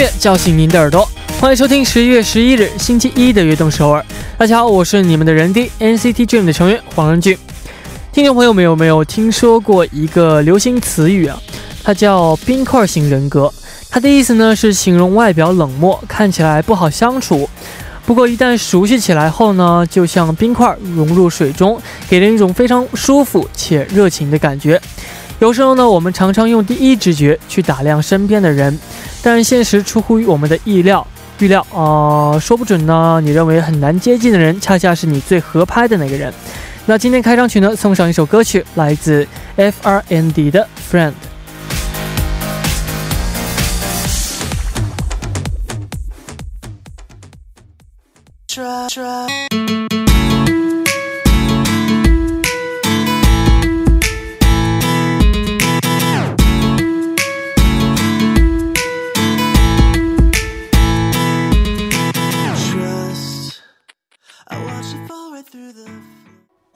乐叫醒您的耳朵，欢迎收听十一月十一日星期一的悦动首尔。大家好，我是你们的人 D NCT Dream 的成员黄仁俊。听众朋友们有没有听说过一个流行词语啊？它叫冰块型人格。它的意思呢是形容外表冷漠，看起来不好相处。不过一旦熟悉起来后呢，就像冰块融入水中，给人一种非常舒服且热情的感觉。有时候呢，我们常常用第一直觉去打量身边的人，但现实出乎于我们的意料预料啊，说不准呢，你认为很难接近的人，恰恰是你最合拍的那个人。那今天开场曲呢，送上一首歌曲，来自 F.R.N.D 的《Friend》。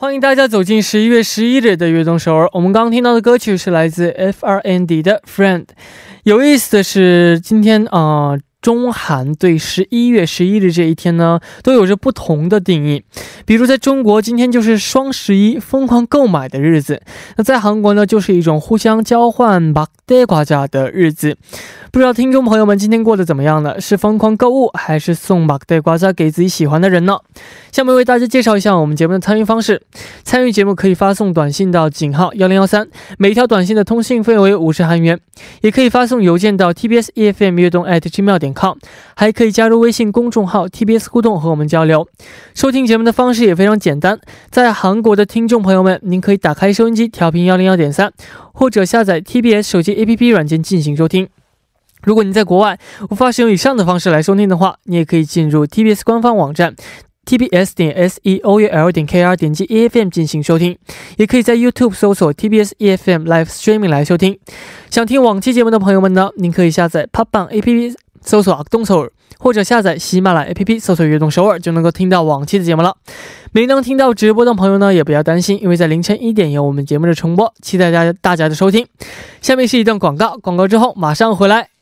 欢迎大家走进十一月十一日的悦动首尔。我们刚刚听到的歌曲是来自 F.R.N.D 的《Friend》。有意思的是，今天啊，中韩对十一月十一日这一天呢，都有着不同的定义。比如，在中国，今天就是双十一疯狂购买的日子；那在韩国呢，就是一种互相交换把带瓜家的日子。不知道听众朋友们今天过得怎么样呢？是疯狂购物，还是送把带瓜子给自己喜欢的人呢？下面为大家介绍一下我们节目的参与方式。参与节目可以发送短信到井号幺零幺三，每条短信的通信费为五十韩元；也可以发送邮件到 tbs efm 悦动 at gmail 点 com，还可以加入微信公众号 tbs 互动和我们交流。收听节目的方式也非常简单，在韩国的听众朋友们，您可以打开收音机调频幺零幺点三，或者下载 tbs 手机 app 软件进行收听。如果你在国外无法使用以上的方式来收听的话，你也可以进入 TBS 官方网站 tbs 点 s e o u l 点 k r 点击 e f m 进行收听，也可以在 YouTube 搜索 TBS EFM Live Streaming 来收听。想听往期节目的朋友们呢，您可以下载 p o p b a n APP 搜索“动首尔”，或者下载喜马拉雅 APP 搜索“悦动首尔”，就能够听到往期的节目了。没能听到直播的朋友呢，也不要担心，因为在凌晨一点有我们节目的重播，期待大家大家的收听。下面是一段广告，广告之后马上回来。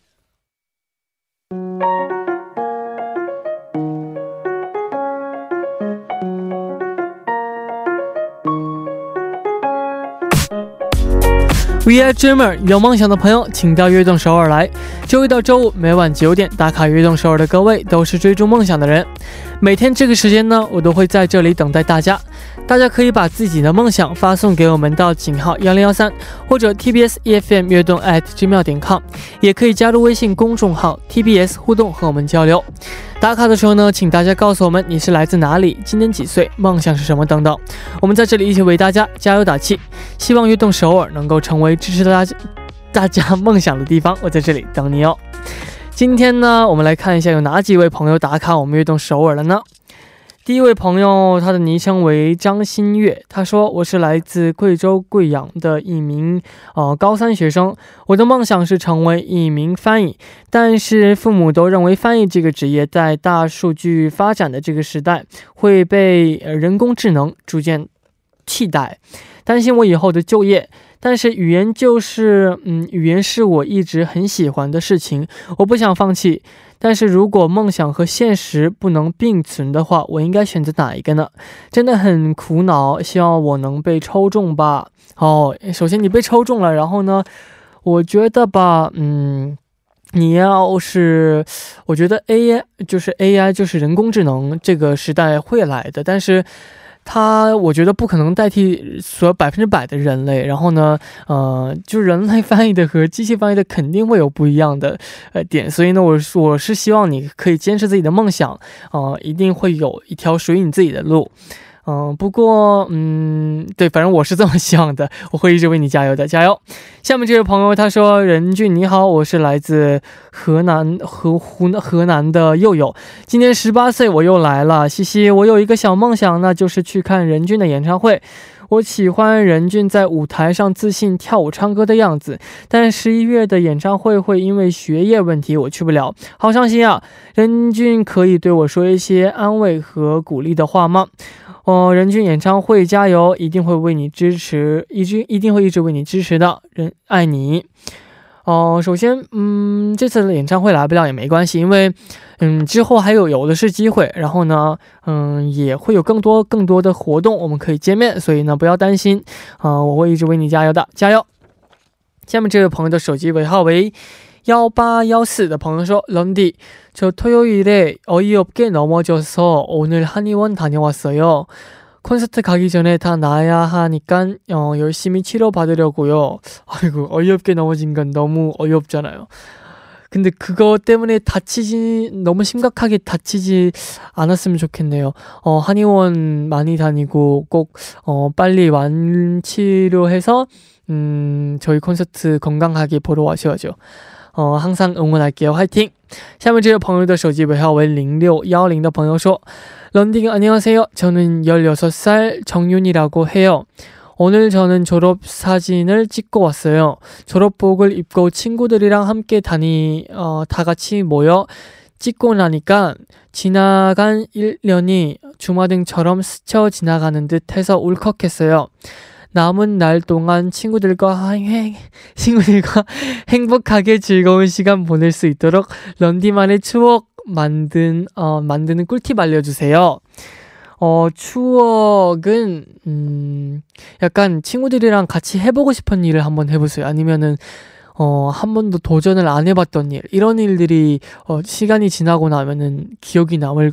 We are dreamer，有梦想的朋友，请到悦动首尔来。周一到周五每晚九点打卡悦动首尔的各位，都是追逐梦想的人。每天这个时间呢，我都会在这里等待大家。大家可以把自己的梦想发送给我们到井号幺零幺三，或者 TBS EFM 悦动 at gmail 点 com，也可以加入微信公众号 TBS 互动和我们交流。打卡的时候呢，请大家告诉我们你是来自哪里，今年几岁，梦想是什么等等。我们在这里一起为大家加油打气，希望悦动首尔能够成为支持大家大家梦想的地方。我在这里等你哦。今天呢，我们来看一下有哪几位朋友打卡我们悦动首尔了呢？第一位朋友，他的昵称为张新月。他说：“我是来自贵州贵阳的一名呃高三学生，我的梦想是成为一名翻译，但是父母都认为翻译这个职业在大数据发展的这个时代会被人工智能逐渐替代，担心我以后的就业。但是语言就是，嗯，语言是我一直很喜欢的事情，我不想放弃。”但是如果梦想和现实不能并存的话，我应该选择哪一个呢？真的很苦恼，希望我能被抽中吧。哦，首先你被抽中了，然后呢，我觉得吧，嗯，你要是，我觉得 AI 就是 AI 就是人工智能这个时代会来的，但是。它我觉得不可能代替所百分之百的人类，然后呢，呃，就人类翻译的和机器翻译的肯定会有不一样的呃点，所以呢，我我是希望你可以坚持自己的梦想，呃，一定会有一条属于你自己的路。嗯，不过，嗯，对，反正我是这么希望的，我会一直为你加油的，加油！下面这位朋友他说：“任俊你好，我是来自河南河湖河南的佑佑，今年十八岁，我又来了，嘻嘻，我有一个小梦想，那就是去看任俊的演唱会。我喜欢任俊在舞台上自信跳舞唱歌的样子，但十一月的演唱会会因为学业问题我去不了，好伤心啊！任俊可以对我说一些安慰和鼓励的话吗？”哦，任俊演唱会加油，一定会为你支持，一直一定会一直为你支持的，人爱你。哦，首先，嗯，这次的演唱会来不了也没关系，因为，嗯，之后还有有的是机会，然后呢，嗯，也会有更多更多的活动，我们可以见面，所以呢，不要担心，啊，我会一直为你加油的，加油。下面这位朋友的手机尾号为 幺八幺四的朋友说：“런디저토요일에어이없게넘어져서오늘한의원다녀왔어요 콘서트 가기 전에 다 나아야 하니까 어, 열심히 치료받으려고요. 아이고 어이없게 넘어진 건 너무 어이없잖아요. 근데 그거 때문에 다치지 너무 심각하게 다치지 않았으면 좋겠네요. 어, 한의원 많이 다니고 꼭 어, 빨리 완치료해서 음, 저희 콘서트 건강하게 보러 와셔야죠. 어, 항상 응원할게요. 화이팅! 下面这位朋友的手机尾号为0610的朋友说 런딩 안녕하세요. 저는 16살 정윤이라고 해요. 오늘 저는 졸업 사진을 찍고 왔어요. 졸업복을 입고 친구들이랑 함께 다니, 어, 다 같이 모여 찍고 나니까 지나간 1년이 주마등처럼 스쳐 지나가는 듯 해서 울컥했어요. 남은 날 동안 친구들과 행, 친구들과 행복하게 즐거운 시간 보낼 수 있도록 런디만의 추억 만든 어 만드는 꿀팁 알려주세요. 어 추억은 음 약간 친구들이랑 같이 해보고 싶은 일을 한번 해보세요. 아니면은 어, 한 번도 도전을 안 해봤던 일, 이런 일들이, 어, 시간이 지나고 나면은 기억이 남을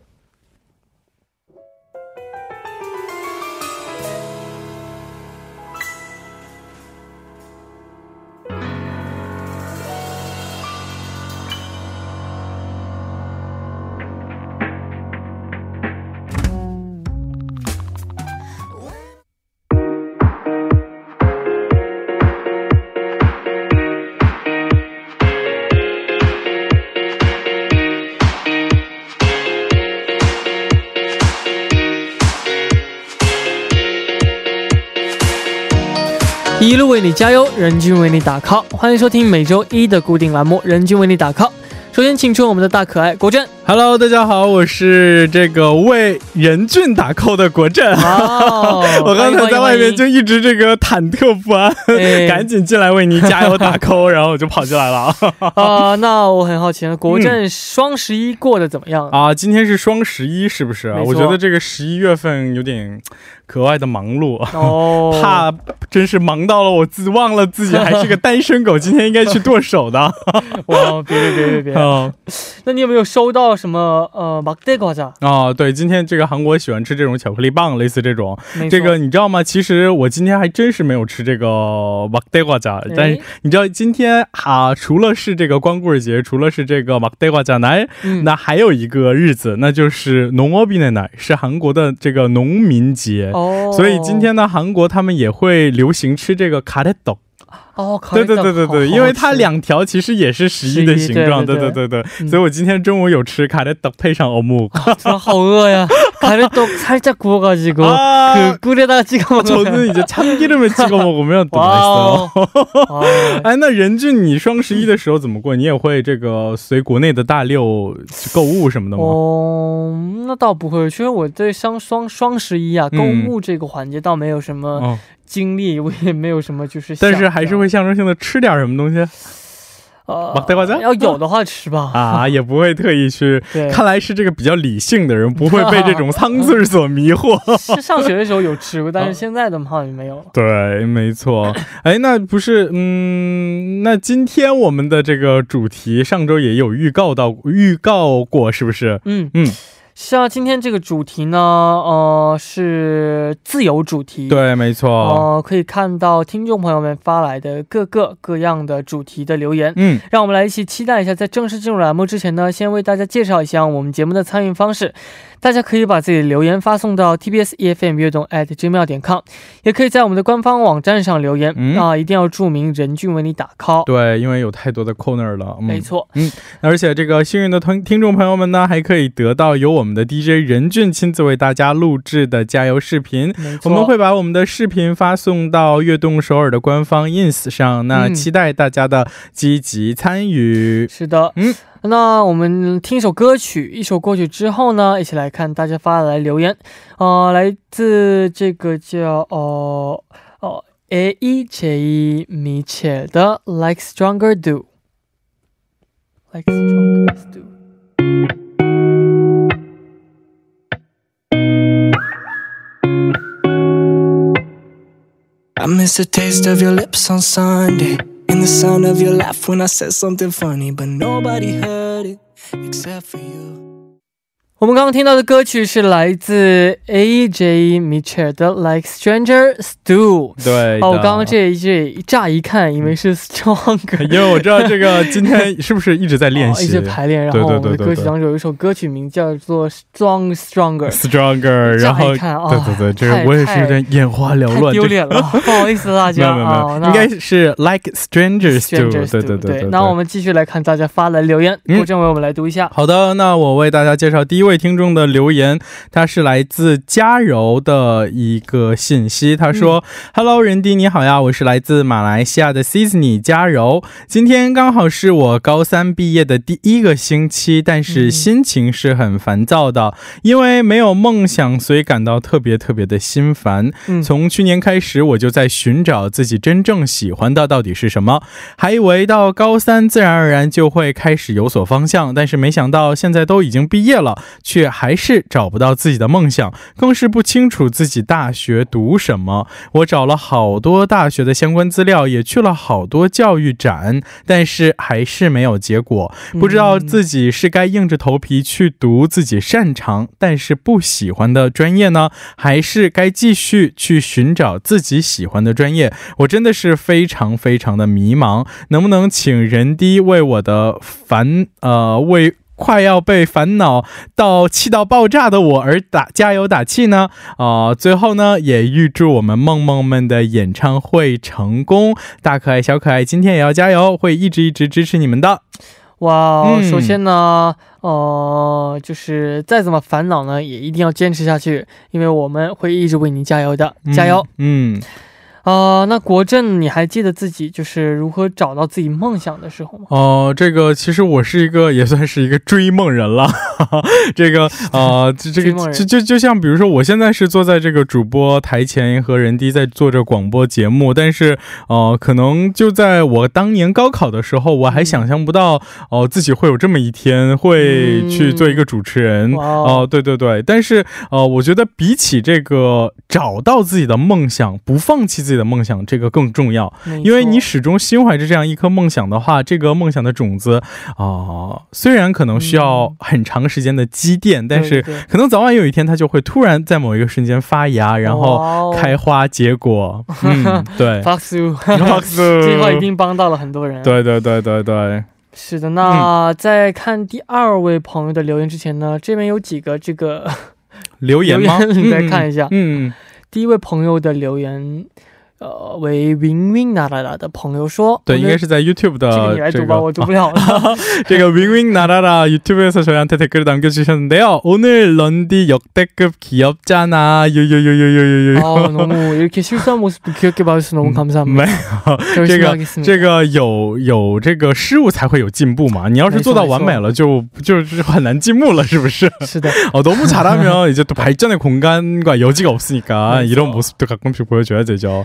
一路为你加油，人均为你打 call，欢迎收听每周一的固定栏目《人均为你打 call》。首先，请出我们的大可爱国振。Hello，大家好，我是这个为任俊打 call 的国振。我刚才在外面就一直这个忐忑不安，赶紧进来为你加油打 call，然后我就跑进来了。啊，那我很好奇，国振双十一过得怎么样啊？今天是双十一，是不是？我觉得这个十一月份有点。格外的忙碌哦，怕真是忙到了我自忘了自己还是个单身狗，今天应该去剁手的。哇，别别别别别！哦，那你有没有收到什么呃马德瓜子？啊，对，今天这个韩国喜欢吃这种巧克力棒，类似这种。这个你知道吗？其实我今天还真是没有吃这个马德瓜子，但是你知道今天啊，除了是这个光棍节，除了是这个马德瓜子奶，那还有一个日子，那就是农奥比的奶，是韩国的这个农民节。所以今天呢，韩国他们也会流行吃这个卡列豆。哦，对对对对对，因为它两条其实也是十一的形状，对对对对，所以我今天中午有吃卡列豆配上欧姆，好饿呀！ 卡列豆살짝구워가지고그꿀에다찍어먹으면저는이제참기름에찍어먹으면또맛있어 요。 哎，那任俊，你双十一的时候怎么过？你也会这个随国内的大六购物什么的吗？哦，那倒不会，因为我对双双双十一啊购物这个环节倒没有什么。经历我也没有什么，就是但是还是会象征性的吃点什么东西， 呃，要有的话吃吧，啊，也不会特意去。看来是这个比较理性的人，不会被这种汤字所迷惑。是上学的时候有吃过，但是现在的话也没有。对，没错。哎，那不是，嗯，那今天我们的这个主题上周也有预告到，预告过，是不是？嗯嗯。像今天这个主题呢，呃，是自由主题。对，没错。呃，可以看到听众朋友们发来的各个各样的主题的留言。嗯，让我们来一起期待一下。在正式进入栏目之前呢，先为大家介绍一下我们节目的参与方式。大家可以把自己的留言发送到 tbs efm 悦动 at gmail 点 com，也可以在我们的官方网站上留言。嗯啊，一定要注明任俊为你打 call。对，因为有太多的 corner 了。没错。嗯，而且这个幸运的听听众朋友们呢，还可以得到由我们的 DJ 任俊亲自为大家录制的加油视频。我们会把我们的视频发送到悦动首尔的官方 ins 上。那期待大家的积极参与。是的。嗯。那我们听一首歌曲，一首歌曲之后呢，一起来看大家发来留言，呃，来自这个叫哦哦 A E J E 米切的 Like Stronger Do，Like Stronger Do。I miss the taste of your lips on Sunday. And the sound of your laugh when I said something funny, but nobody heard it except for you. 我们刚刚听到的歌曲是来自 A.J. Mitchell 的《Like Stranger Stew》。对，哦，我刚刚这一句乍一看以为是 Stronger，因为我知道这个今天 是不是一直在练习，一直排练。然后我们的歌曲当中有一首歌曲名叫做《Strong Stronger》，Stronger。然后对对对，这个我也是有点眼花缭乱，丢脸了，不好意思大家啊。应该是 Like Stranger Stew。对对对。那我们继续来看大家发来留言，郭政委我们来读一下。好的，那我为大家介绍第一位。位听众的留言，他是来自嘉柔的一个信息。他说：“Hello，人迪你好呀，我是来自马来西亚的 Sisney 嘉柔。今天刚好是我高三毕业的第一个星期，但是心情是很烦躁的，因为没有梦想，所以感到特别特别的心烦。从去年开始，我就在寻找自己真正喜欢的到底是什么，还以为到高三自然而然就会开始有所方向，但是没想到现在都已经毕业了。”却还是找不到自己的梦想，更是不清楚自己大学读什么。我找了好多大学的相关资料，也去了好多教育展，但是还是没有结果。不知道自己是该硬着头皮去读自己擅长但是不喜欢的专业呢，还是该继续去寻找自己喜欢的专业？我真的是非常非常的迷茫。能不能请人低为我的烦呃为？快要被烦恼到气到爆炸的我而打加油打气呢？啊，最后呢，也预祝我们梦梦们的演唱会成功。大可爱小可爱，今天也要加油，会一直一直支持你们的。哇，首先呢，呃，就是再怎么烦恼呢，也一定要坚持下去，因为我们会一直为您加油的，加油。嗯。啊，那国振，你还记得自己就是如何找到自己梦想的时候吗？哦，这个其实我是一个也算是一个追梦人了。这个啊，这个就就就像比如说，我现在是坐在这个主播台前和人低在做着广播节目，但是呃，可能就在我当年高考的时候，我还想象不到哦自己会有这么一天会去做一个主持人。哦，对对对，但是呃，我觉得比起这个找到自己的梦想，不放弃自自己的梦想，这个更重要，因为你始终心怀着这样一颗梦想的话，这个梦想的种子啊，虽然可能需要很长时间的积淀，但是可能早晚有一天，它就会突然在某一个瞬间发芽，然后开花结果。嗯，对，发苏，发苏，这句话一定帮到了很多人。对对对对对，是的。那在看第二位朋友的留言之前呢，这边有几个这个留言吗？你再看一下。嗯，第一位朋友的留言。呃，为 Win Win 拿来了的朋友说，对，应该是在 YouTube 的。这个你来读吧，我读不了了。这个 Win Win 拿来了 YouTube에서저희한테댓글을남겨주셨는데요오늘런디역대급귀엽잖아요요요요요요요아너무이렇게실수한모습도귀엽게봐주셔서너무감사합니다这个这个有有这个失误才会有进步嘛？你要是做到完美了，就就是很难进步了，是不是？是的。어너무잘하면이제또발전의공간과여지가없으니까이런모습도가끔씩보여줘야되죠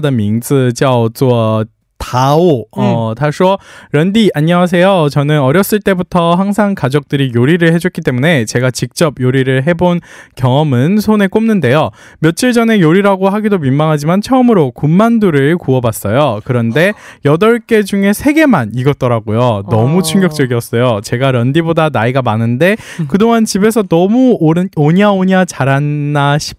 的名字叫做 다오 어, 다쇼 런디 안녕하세요. 저는 어렸을 때부터 항상 가족들이 요리를 해줬기 때문에 제가 직접 요리를 해본 경험은 손에 꼽는데요. 며칠 전에 요리라고 하기도 민망하지만 처음으로 군만두를 구워봤어요. 그런데 8개 중에 3개만 익었더라고요. 너무 어. 충격적이었어요. 제가 런디보다 나이가 많은데 그동안 집에서 너무 오른, 오냐오냐 자랐나 싶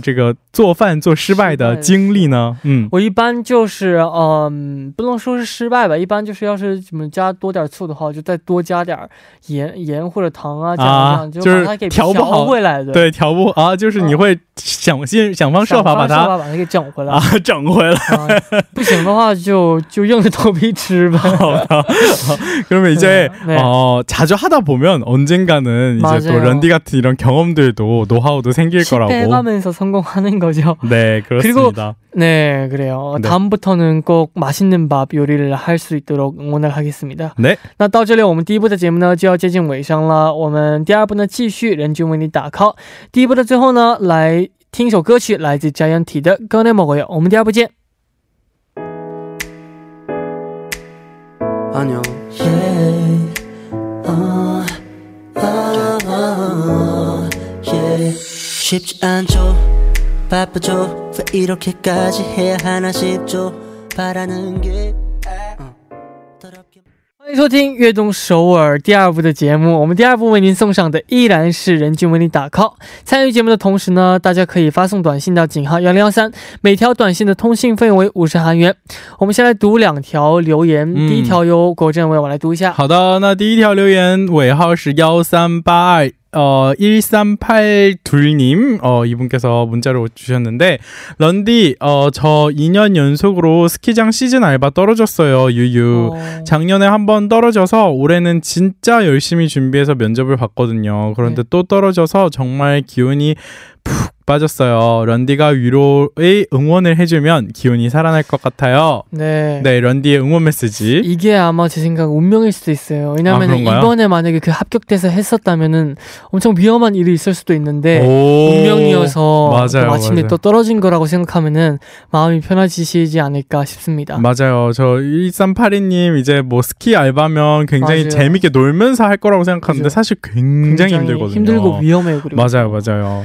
这个做饭做失败的经历呢。嗯，我一般就是，嗯，不能说是失败吧，一般就是要是怎么加多点醋的话，就再多加点盐盐或者糖啊，啊，就是调不好回来的，对，调不啊，就是你会想尽想方设法把它把它给整回来啊，整回来，不行的话就就硬着头皮吃呗。그러면이제어자주하다보면언젠가는이제또런디같은이런경험들도노하우도생길거라고 실패하면서 성공하는 거죠. 네, 그렇습니다. 그리고 네, 그래요. 네. 다음부터는 꼭 맛있는 밥 요리를 할 수 있도록 응원을 하겠습니다. 네. 那到这里我们第一部的节目呢就要接近尾声了。我们第二部呢继续人均为你打 call，第一部的最后呢来听首歌曲，来自 자이언티的《 歌内먹어요》。 我们第二部见。안녕. Yeah. Uh, uh, uh, yeah. 쉽지 않죠. 바쁘죠 왜 이렇게까지 해야 하나 싶죠 바라는 게 欢迎收听《悦动首尔》第二部的节目。我们第二部为您送上的依然是人均为你打 call。参与节目的同时呢，大家可以发送短信到井号幺零幺三，每条短信的通信费用为五十韩元。我们先来读两条留言，第一条由国振为我来读一下。好的，那第一条留言尾号是幺三八二。 어, 1382님, 어, 이분께서 문자를 주셨는데, 런디, 어, 저 2년 연속으로 스키장 시즌 알바 떨어졌어요, 유유. 어... 작년에 한번 떨어져서 올해는 진짜 열심히 준비해서 면접을 봤거든요. 그런데 네. 또 떨어져서 정말 기운이 푹 빠졌어요. 런디가 위로의 응원을 해주면 기운이 살아날 것 같아요. 네. 네, 런디의 응원 메시지. 이게 아마 제 생각 운명일 수도 있어요. 왜냐면 아, 이번에 만약에 그 합격돼서 했었다면은 엄청 위험한 일이 있을 수도 있는데 운명이어서 맞아요, 마침내 맞아요. 또 떨어진 거라고 생각하면은 마음이 편해지시지 않을까 싶습니다. 맞아요. 저 1382님 이제 뭐 스키 알바면 굉장히 맞아요. 재밌게 놀면서 할 거라고 생각하는데. 사실 굉장히, 굉장히 힘들거든요. 힘들고 위험해요. 그리고. 맞아요, 맞아요.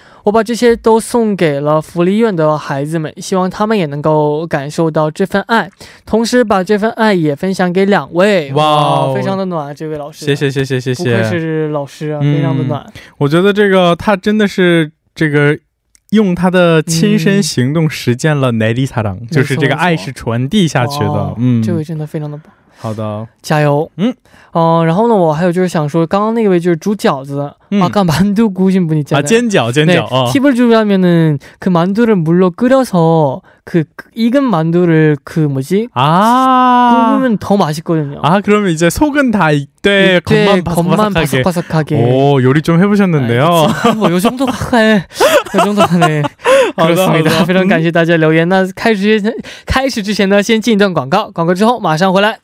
我把这些都送给了福利院的孩子们，希望他们也能够感受到这份爱，同时把这份爱也分享给两位。哇，非常的暖，这位老师，谢谢谢谢谢谢，不愧是老师啊，非常的暖。我觉得这个他真的是这个用他的亲身行动实践了奈利萨朗，就是这个爱是传递下去的。嗯，这位真的非常的棒。 好的，加油。嗯，哦，然后呢，我还有就是想说，刚刚那位就是煮饺子。 아까 만두 구우신 분 있잖아요. 아, 젠지요, 젠지요. 네, 어. 팁을 주려면은 그 만두를 물로 끓여서 그 익은 만두를 그 뭐지? 아. 구우면 더 맛있거든요. 아, 그러면 이제 속은 다 익되 겉만 바삭바삭하게. 바삭바삭하게. 오, 요리 좀 해보셨는데요. 아, 뭐요 정도가 해. 요 정도는 네. 그렇습니다. 非常感谢大家留言。那开始开始之前呢，先进一段广告，广告之后马上回来。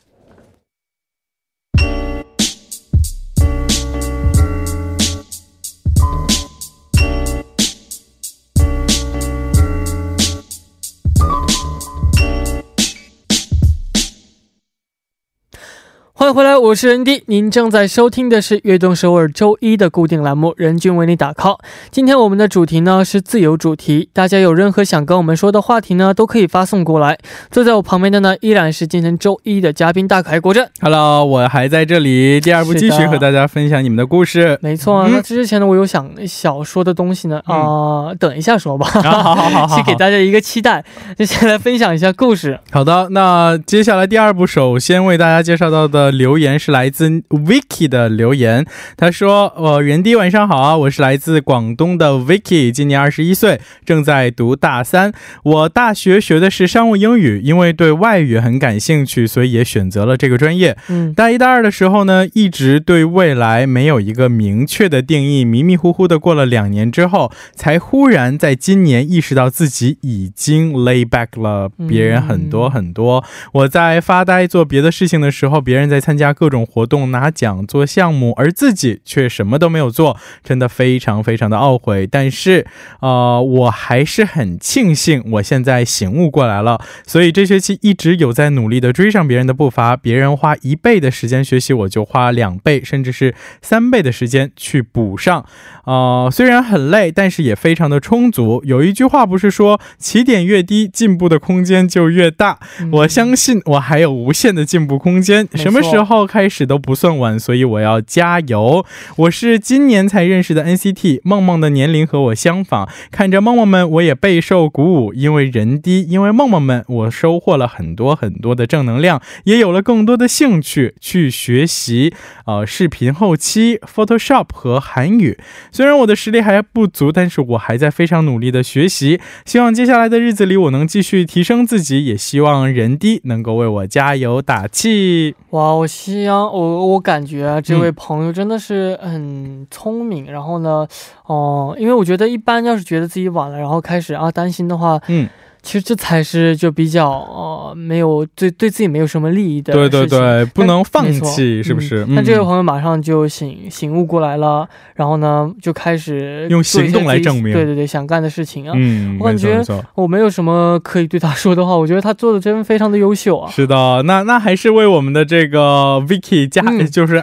欢欢迎回来，我是任迪。您正在收听的是《悦动首尔》周一的固定栏目《人均为你打 call》。今天我们的主题呢是自由主题，大家有任何想跟我们说的话题呢，都可以发送过来。坐在我旁边的呢，依然是今天周一的嘉宾大凯国振。Hello，我还在这里，第二部继续和大家分享你们的故事。没错，那之前呢，我有想小说的东西呢，啊，等一下说吧。好 好好，先 给大家一个期待，就先来分享一下故事。好的，那接下来第二部，首先为大家介绍到的。留言是来自 Vicky 的留言，他说：“呃，人弟晚上好啊，我是来自广东的 Vicky，今年二十一岁，正在读大三。我大学学的是商务英语，因为对外语很感兴趣，所以也选择了这个专业。嗯，大一、大二的时候呢，一直对未来没有一个明确的定义，迷迷糊糊的过了两年之后，才忽然在今年意识到自己已经 lay back 了别人很多很多。我在发呆做别的事情的时候，别人在。”参加各种活动拿奖做项目，而自己却什么都没有做，真的非常非常的懊悔。但是，呃，我还是很庆幸我现在醒悟过来了。所以这学期一直有在努力的追上别人的步伐，别人花一倍的时间学习，我就花两倍甚至是三倍的时间去补上。呃，虽然很累，但是也非常的充足。有一句话不是说起点越低，进步的空间就越大？我相信我还有无限的进步空间。什么时候？之后开始都不算晚，所以我要加油。我是今年才认识的 NCT 梦梦的年龄和我相仿，看着梦梦们，我也备受鼓舞。因为人低，因为梦梦们，我收获了很多很多的正能量，也有了更多的兴趣去学习呃视频后期、Photoshop 和韩语。虽然我的实力还不足，但是我还在非常努力的学习。希望接下来的日子里我能继续提升自己，也希望人低能够为我加油打气。哇，我。西安，我我感觉啊，这位朋友真的是很聪明。然后呢，哦，因为我觉得一般要是觉得自己晚了，然后开始啊担心的话，嗯。其实这才是就比较呃没有对对自己没有什么利益的对对对，不能放弃，是不是？那这位朋友马上就醒醒悟过来了，然后呢就开始用行动来证明，对对对，想干的事情啊。嗯，我感觉我没有什么可以对他说的话，我觉得他做的真非常的优秀啊。是的，那那还是为我们的这个 Vicky 加，就是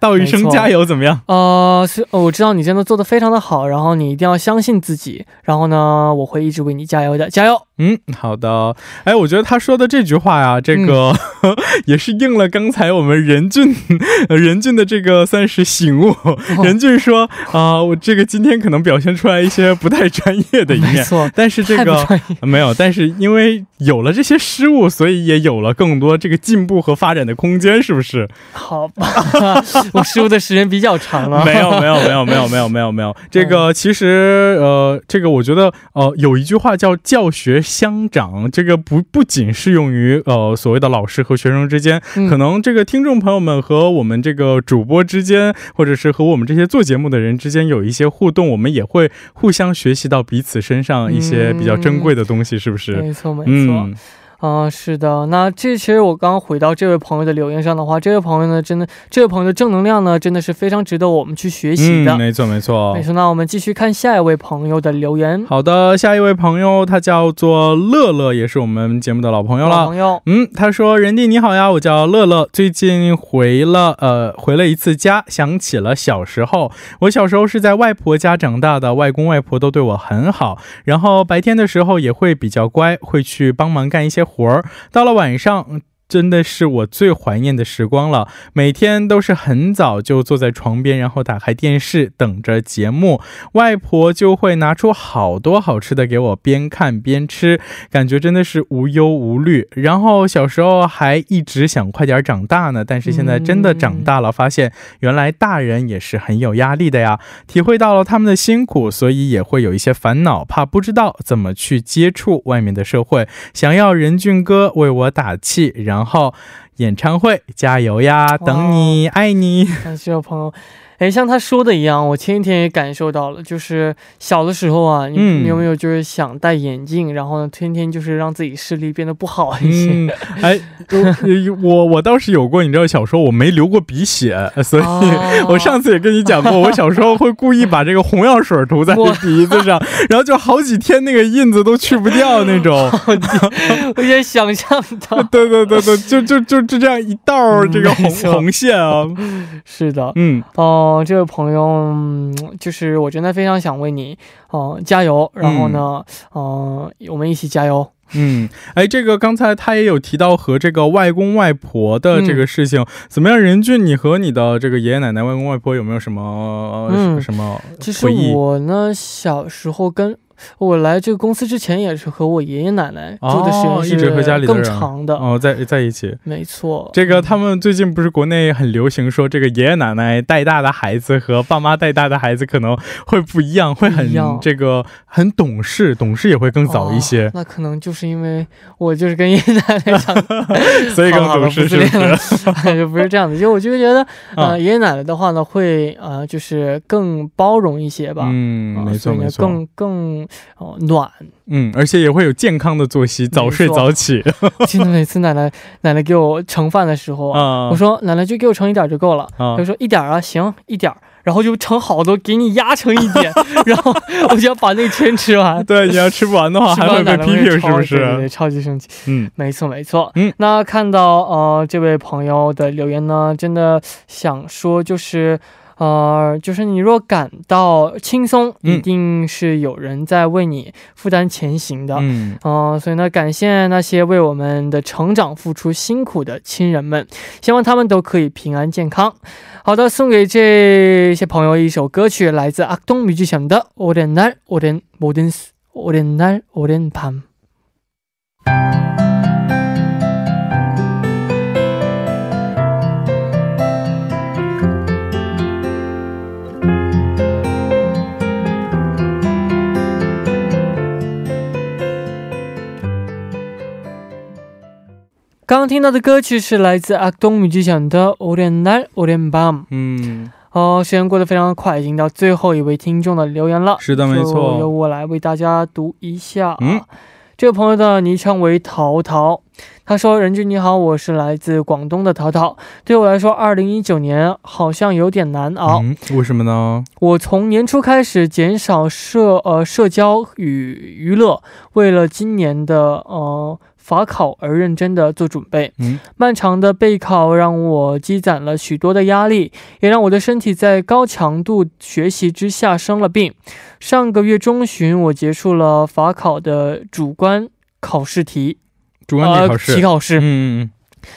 道一声加油，怎么样？呃，是，我知道你真的做的非常的好，然后你一定要相信自己，然后呢，我会一直为你加油的，加油。嗯，好的。哎，我觉得他说的这句话呀，这个 也是应了刚才我们任俊任俊的这个算是醒悟。任俊说啊，我这个今天可能表现出来一些不太专业的一面，没错但是这个没有，但是因为有了这些失误，所以也有了更多这个进步和发展的空间，是不是？好吧，我失误的时间比较长了。没有，没有，没有，没有，没有，没有，没有。这个其实呃，这个我觉得呃，有一句话叫教学。乡长，这个不不仅适用于呃所谓的老师和学生之间，可能这个听众朋友们和我们这个主播之间，或者是和我们这些做节目的人之间有一些互动，我们也会互相学习到彼此身上一些比较珍贵的东西，是不是？没错，没错。啊，是的，那这其实我刚刚回到这位朋友的留言上的话，这位朋友呢，真的，这位朋友的正能量呢，真的是非常值得我们去学习的。没错，没错，没错。那我们继续看下一位朋友的留言。好的，下一位朋友他叫做乐乐，也是我们节目的老朋友了。朋友，嗯，他说：“人弟你好呀，我叫乐乐，最近回了呃回了一次家，想起了小时候。我小时候是在外婆家长大的，外公外婆都对我很好，然后白天的时候也会比较乖，会去帮忙干一些。”活儿到了晚上。真的是我最怀念的时光了。每天都是很早就坐在床边，然后打开电视等着节目，外婆就会拿出好多好吃的给我边看边吃，感觉真的是无忧无虑。然后小时候还一直想快点长大呢，但是现在真的长大了，发现原来大人也是很有压力的呀，体会到了他们的辛苦，所以也会有一些烦恼，怕不知道怎么去接触外面的社会，想要任俊哥为我打气，然。然后演唱会加油呀，等你，爱你。感谢我朋友。哎，像他说的一样，我前几天也感受到了，就是小的时候啊，你有没有就是想戴眼镜，然后呢，天天就是让自己视力变得不好一些？哎，我我倒是有过，你知道，小时候我没流过鼻血，所以 我上次也跟你讲过，我小时候会故意把这个红药水涂在鼻子上，然后就好几天那个印子都去不掉那种。我也想象到，对对对对，就就就就这样一道这个红红线啊，是的，嗯哦。哦，这位朋友，就是我真的非常想为你，哦，加油。然后呢，嗯，我们一起加油。嗯，哎，这个刚才他也有提到和这个外公外婆的这个事情，怎么样？任俊，你和你的这个爷爷奶奶、外公外婆有没有什么什么其实？我呢，小时候跟。我来这个公司之前也是和我爷爷奶奶住的时间一直和家里更长的哦，在在一起，没错。这个他们最近不是国内很流行说，这个爷爷奶奶带大的孩子和爸妈带大的孩子可能会不一样，会很这个很懂事，懂事也会更早一些。那可能就是因为我就是跟爷爷奶奶长，所以更懂事是不是？就不是这样的，就我就觉得，呃，爷爷奶奶的话呢，会呃，就是更包容一些吧。嗯，没错没错，更更。哦，暖，嗯，而且也会有健康的作息，早睡早起。记得每次奶奶奶奶给我盛饭的时候啊，我说奶奶就给我盛一点就够了。她说一点啊，行，一点，然后就盛好多，给你压成一点，然后我就要把那个全吃完。对，你要吃不完的话，还会被批评，是不是？对，超级生气。嗯，没错没错。嗯，那看到呃这位朋友的留言呢，真的想说就是。呃，就是你若感到轻松，一定是有人在为你负担前行的。嗯，呃，所以呢，感谢那些为我们的成长付出辛苦的亲人们，希望他们都可以平安健康。好的，送给这些朋友一首歌曲，来自阿东米之祥的《我的男，我的我的我的男，我的밤》。刚刚听到的歌曲是来自阿东米吉祥的《乌点蓝乌点棒》。嗯，好，时间过得非常快，已经到最后一位听众的留言了。是的，没错，由我来为大家读一下。嗯，这位朋友的昵称为“淘淘”，他说：“任君你好，我是来自广东的淘淘。对我来说，二零一九年好像有点难熬。为什么呢？我从年初开始减少社呃社交与娱乐，为了今年的呃。”法考而认真的做准备，嗯，漫长的备考让我积攒了许多的压力，也让我的身体在高强度学习之下生了病。上个月中旬，我结束了法考的主观考试题，主观考试题考试，嗯，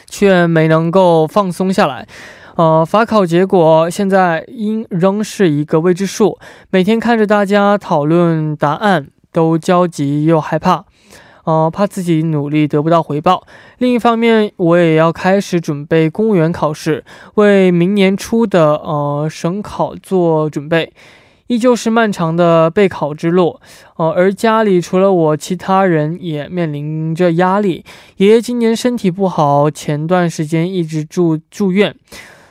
却没能够放松下来。呃，法考结果现在应仍是一个未知数，每天看着大家讨论答案，都焦急又害怕。呃，怕自己努力得不到回报。另一方面，我也要开始准备公务员考试，为明年初的呃省考做准备。依旧是漫长的备考之路。呃，而家里除了我，其他人也面临着压力。爷爷今年身体不好，前段时间一直住住院。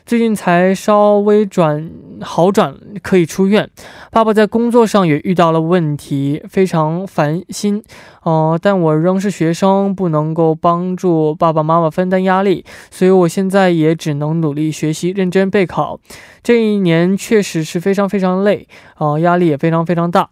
最近才稍微转好转，可以出院。爸爸在工作上也遇到了问题，非常烦心。哦，但我仍是学生，不能够帮助爸爸妈妈分担压力，所以我现在也只能努力学习，认真备考。这一年确实是非常非常累，哦，压力也非常非常大。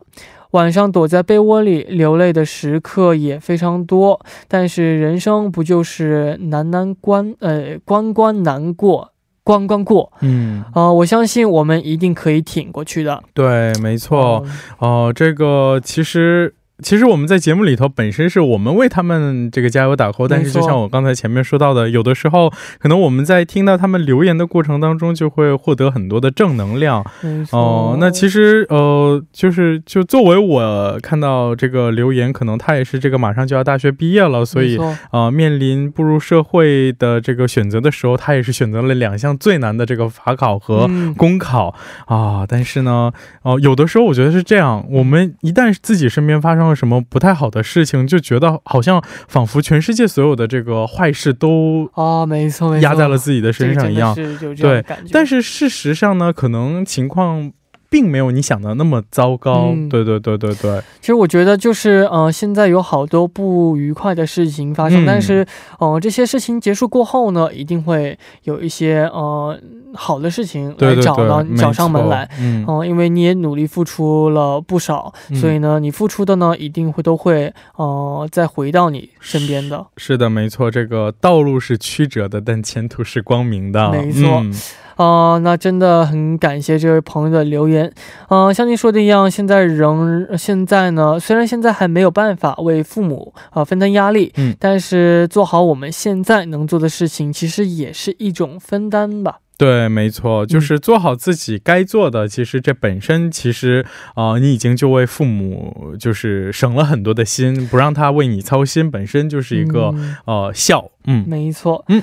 晚上躲在被窝里流泪的时刻也非常多。但是人生不就是难难关，呃，关关难过。关关过，嗯，啊，我相信我们一定可以挺过去的。对，没错，哦，这个其实。其实我们在节目里头本身是我们为他们这个加油打 call，但是就像我刚才前面说到的，有的时候可能我们在听到他们留言的过程当中，就会获得很多的正能量。哦，那其实呃，就是就作为我看到这个留言，可能他也是这个马上就要大学毕业了，所以啊，面临步入社会的这个选择的时候，他也是选择了两项最难的这个法考和公考啊。但是呢，哦，有的时候我觉得是这样，我们一旦自己身边发生什么不太好的事情，就觉得好像仿佛全世界所有的这个坏事都啊，没错，压在了自己的身上一样。对，但是事实上呢，可能情况。并没有你想的那么糟糕，对对对对对。其实我觉得就是，呃，现在有好多不愉快的事情发生，但是，呃，这些事情结束过后呢，一定会有一些呃好的事情来找到找上门来，嗯，因为你也努力付出了不少，所以呢，你付出的呢，一定会都会呃再回到你身边的。是的，没错，这个道路是曲折的，但前途是光明的。没错。啊，那真的很感谢这位朋友的留言。嗯，像您说的一样，现在仍现在呢，虽然现在还没有办法为父母啊分担压力，嗯，但是做好我们现在能做的事情，其实也是一种分担吧。对，没错，就是做好自己该做的。其实这本身，其实啊，你已经就为父母就是省了很多的心，不让他为你操心，本身就是一个呃孝。嗯，没错。嗯。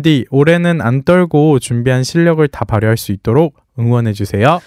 런디 올해는 안 떨고 준비한 실력을 다 발휘할 수 있도록 응원해 주세요.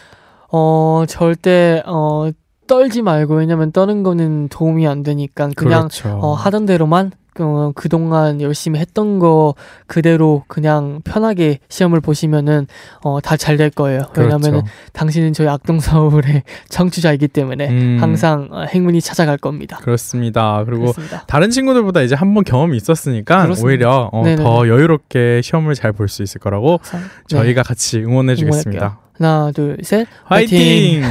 어 절대 어 떨지 말고 왜냐면 떠는 거는 도움이 안 되니까 그냥 그렇죠. 어, 하던 대로만 어, 그동안 열심히 했던 거 그대로 그냥 편하게 시험을 보시면은 어, 다 잘 될 거예요. 왜냐면은 그렇죠. 당신은 저희 악동서울의 청취자이기 때문에 음. 항상 어, 행운이 찾아갈 겁니다. 그렇습니다. 그리고 그렇습니다. 다른 친구들보다 이제 한 번 경험이 있었으니까 그렇습니다. 오히려 어, 더 여유롭게 시험을 잘 볼 수 있을 거라고 저희가 네. 같이 응원해 주겠습니다. 那对先欢迎。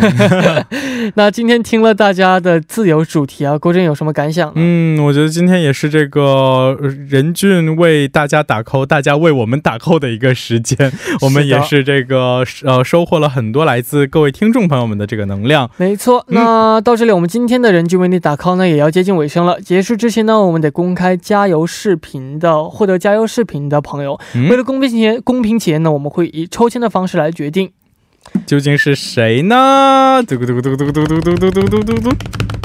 那今天听了大家的自由主题啊，郭振有什么感想？嗯，我觉得今天也是这个任俊为大家打 call，大家为我们打 call 的一个时间。我们也是这个呃收获了很多来自各位听众朋友们的这个能量。没错，那到这里我们今天的人俊为你打 call 呢也要接近尾声了。结束之前呢，我们得公开加油视频的获得加油视频的朋友。为了公平起公平起见呢，我们会以抽签的方式来决定。究竟是谁呢？嘟嘟嘟嘟嘟嘟嘟嘟嘟嘟嘟嘟，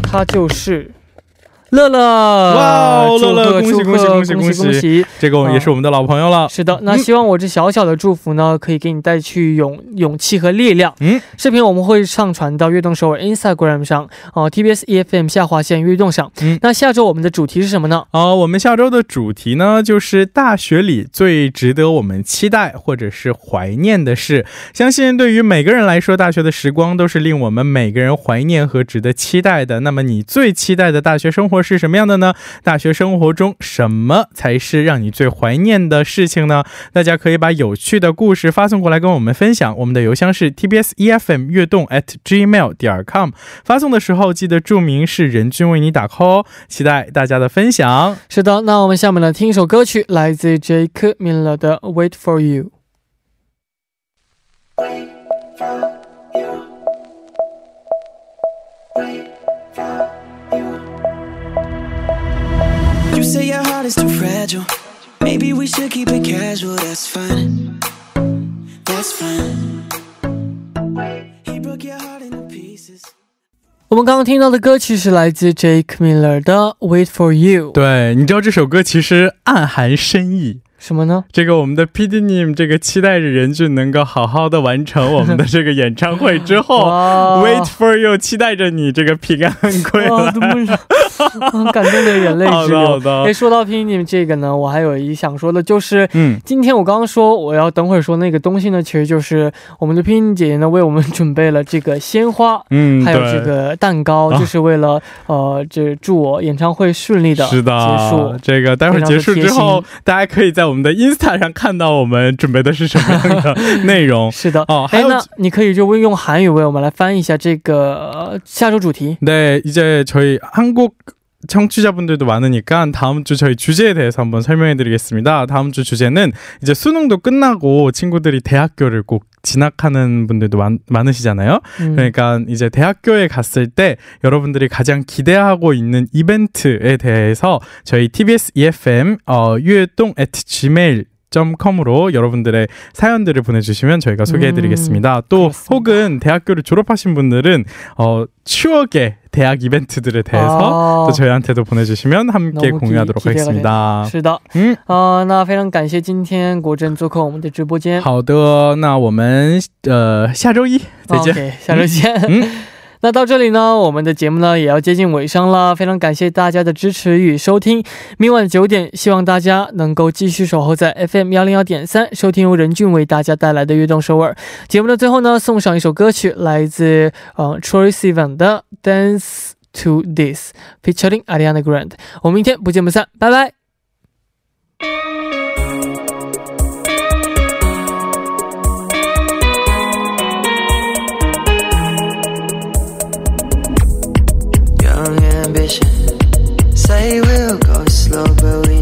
他就是。乐乐，哇，乐乐，恭喜恭喜恭喜恭喜恭喜！这个也是我们的老朋友了。是的，那希望我这小小的祝福呢，可以给你带去勇勇气和力量。嗯，视频我们会上传到悦动首尔 Instagram 上，哦，TBS EFM 下划线悦动上。嗯，那下周我们的主题是什么呢？哦，我们下周的主题呢，就是大学里最值得我们期待或者是怀念的事。相信对于每个人来说，大学的时光都是令我们每个人怀念和值得期待的。那么，你最期待的大学生活？是什么样的呢？大学生活中什么才是让你最怀念的事情呢？大家可以把有趣的故事发送过来跟我们分享。我们的邮箱是 tbs efm 悦动 at gmail 点 com。发送的时候记得注明是人均为你打 call 哦。期待大家的分享。是的，那我们下面来听一首歌曲，来自 Jake Miller 的《Wait for You》。You say your heart is too fragile. Maybe we should keep it casual. That's fine. That's fine. He broke your heart into pieces. 我们刚刚听到的歌曲是来自 Jake Miller 的《Wait for You》。对，你知道这首歌其实暗含深意。 什么呢？这个我们的 PDINIM 这个期待着任俊能够好好的完成我们的这个演唱会之后。Wait for you 期待着你这个平安归来。感动的眼泪。是有的。哎，说到 PDINIM 这个呢，我还有一想说的，就是今天我刚刚说，我要等会儿说那个东西呢，其实就是我们的 PDINIM 姐姐呢，为我们准备了这个鲜花，还有这个蛋糕，就是为了呃这祝我演唱会顺利的结束。这个待会儿结束之后，大家可以在。我们的 Insta 上看到我们准备的是什么样的内容？是的哦，还有你可以就用韩语为我们来翻译一下这个下周主题。对，이제저희한국 청취자분들도 많으니까 다음 주 저희 주제에 대해서 한번 설명해 드리겠습니다. 다음 주 주제는 이제 수능도 끝나고 친구들이 대학교를 꼭 진학하는 분들도 많, 많으시잖아요. 음. 그러니까 이제 대학교에 갔을 때 여러분들이 가장 기대하고 있는 이벤트에 대해서 저희 TBS EFM 어, 유해동 at gmail com으로 여러분들의 사연들을 보내주시면 저희가 소개해드리겠습니다. 음, 또 그렇습니다. 혹은 대학교를 졸업하신 분들은 어, 추억의 대학 이벤트들에 대해서 아, 또 저희한테도 보내주시면 함께 공유하도록 하겠습니다. 是的，嗯，呃，那非常感谢今天国珍做客我们的直播间。好的，那我们呃下周一再见。嗯，下周见。嗯。 那到这里呢，我们的节目呢也要接近尾声了。非常感谢大家的支持与收听。明晚九点，希望大家能够继续守候在 FM 幺零幺点三，收听由任俊为大家带来的悦动首尔节目的最后呢，送上一首歌曲，来自呃 Troye Sivan 的《Dance to This》，featuring Ariana Grande。我们明天不见不散，拜拜。ambition. Say we'll go slow, but we